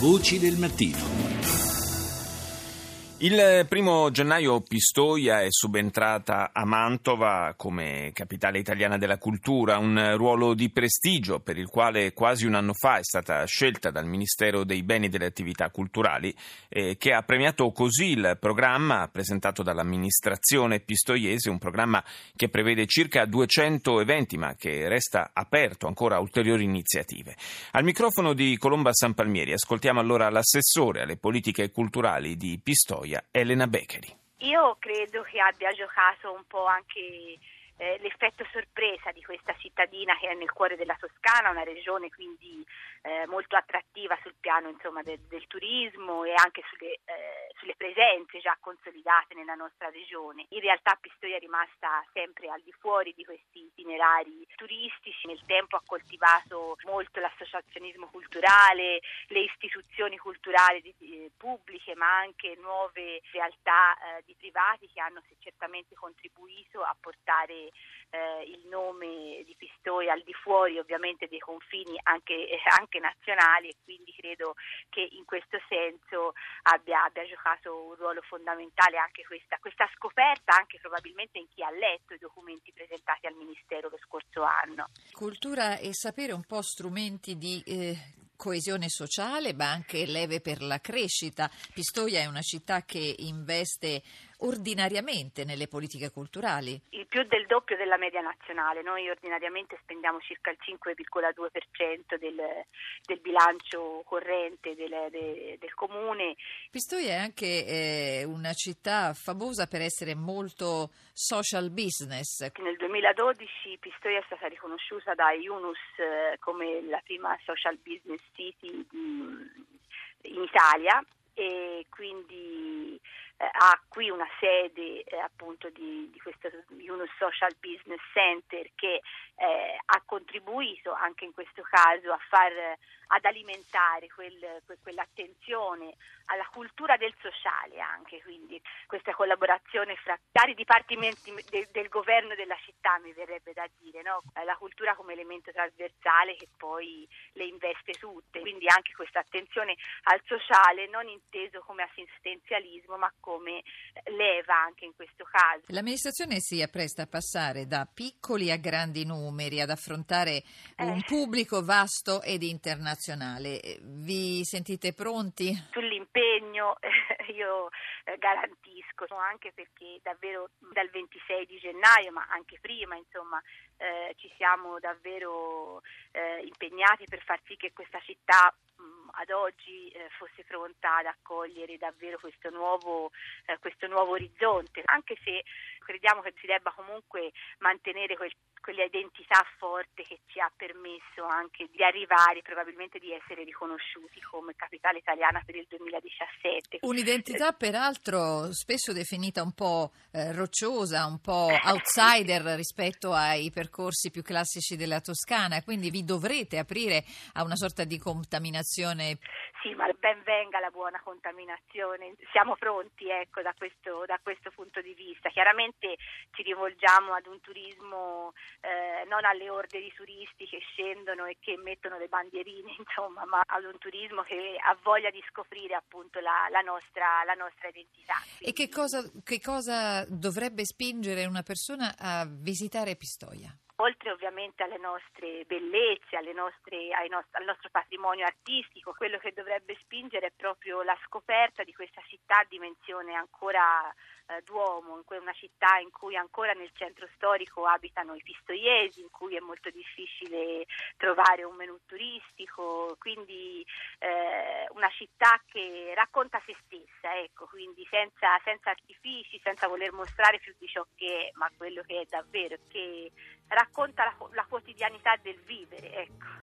Voci del mattino. Il primo gennaio Pistoia è subentrata a Mantova come capitale italiana della cultura, un ruolo di prestigio per il quale quasi un anno fa è stata scelta dal Ministero dei Beni e delle Attività Culturali, eh, che ha premiato così il programma presentato dall'amministrazione pistoiese, un programma che prevede circa 200 eventi ma che resta aperto ancora a ulteriori iniziative. Al microfono di Colomba San Palmieri ascoltiamo allora l'assessore alle politiche culturali di Pistoia. Elena Beccheri. Io credo che abbia giocato un po' anche eh, l'effetto sorpresa di questa cittadina che è nel cuore della Toscana, una regione quindi eh, molto attrattiva sul piano insomma, del, del, turismo e anche sulle, eh, sulle, presenze già consolidate nella nostra regione. In realtà Pistoia è rimasta sempre al di fuori di questi itinerari turistici, nel tempo ha coltivato molto l'associazionismo culturale, le istituzioni culturali di, di, pubbliche ma anche nuove realtà eh, di privati che hanno certamente contribuito a portare eh, il nome di Pistoia al di fuori ovviamente dei confini anche, eh, anche, nazionali e quindi credo che in questo senso abbia, abbia giocato un ruolo fondamentale anche questa, questa, scoperta, anche probabilmente in chi ha letto i documenti presentati al Ministero lo scorso anno. Cultura e sapere un po' strumenti di eh, coesione sociale, ma anche leve per la crescita. Pistoia è una città che investe ordinariamente nelle politiche culturali? Il più del doppio della media nazionale. Noi ordinariamente spendiamo circa il 5,2% del, del bilancio corrente del, de, del, comune. Pistoia è anche eh, una città famosa per essere molto social business. Nel 2012 Pistoia è stata riconosciuta da UNUS eh, come la prima social business city in Italia e quindi ha qui una sede eh, appunto di, di questo Yunus Social Business Center che eh, ha contribuito anche in questo caso a far ad alimentare quel, quell'attenzione alla cultura del sociale anche, quindi questa collaborazione fra vari dipartimenti de, del governo della città mi verrebbe da dire, no? la cultura come elemento trasversale che poi le investe tutte, quindi anche questa attenzione al sociale non inteso come assistenzialismo ma come leva anche in questo caso. L'amministrazione si appresta a passare da piccoli a grandi numeri, ad affrontare un eh. pubblico vasto ed internazionale nazionale. Vi sentite pronti? Sull'impegno io eh, garantisco, anche perché davvero dal 26 di gennaio, ma anche prima, insomma, eh, ci siamo davvero eh, impegnati per far sì che questa città ad oggi eh, fosse pronta ad accogliere davvero questo nuovo, eh, questo nuovo orizzonte, anche se crediamo che si debba comunque mantenere quel, quella identità forte che ci ha permesso anche di arrivare, probabilmente di essere riconosciuti come capitale italiana per il 2017. Un'identità peraltro spesso definita un po' eh, rocciosa, un po' outsider rispetto ai percorsi più classici della Toscana, quindi vi dovrete aprire a una sorta di contaminazione. Sì, ma ben venga la buona contaminazione, siamo pronti ecco, da, questo, da, questo, punto di vista. Chiaramente ci rivolgiamo ad un turismo eh, non alle orde di turisti che scendono e che mettono le bandierine, insomma, ma ad un turismo che ha voglia di scoprire appunto la, la, nostra, la nostra, identità. Quindi... E che cosa, che cosa dovrebbe spingere una persona a visitare Pistoia? Oltre ovviamente alle nostre bellezze, alle nostre, nost- al nostro patrimonio artistico, quello che dovrebbe spingere è proprio la scoperta di questa città a dimensione ancora eh, Duomo, una città in cui ancora nel centro storico abitano i pistoiesi, in cui è molto difficile trovare un menù turistico, quindi eh, una città che racconta se stessa, ecco, quindi senza, senza artifici, senza voler mostrare più di ciò che è, ma quello che è davvero, che racconta la, la quotidianità del vivere. Ecco.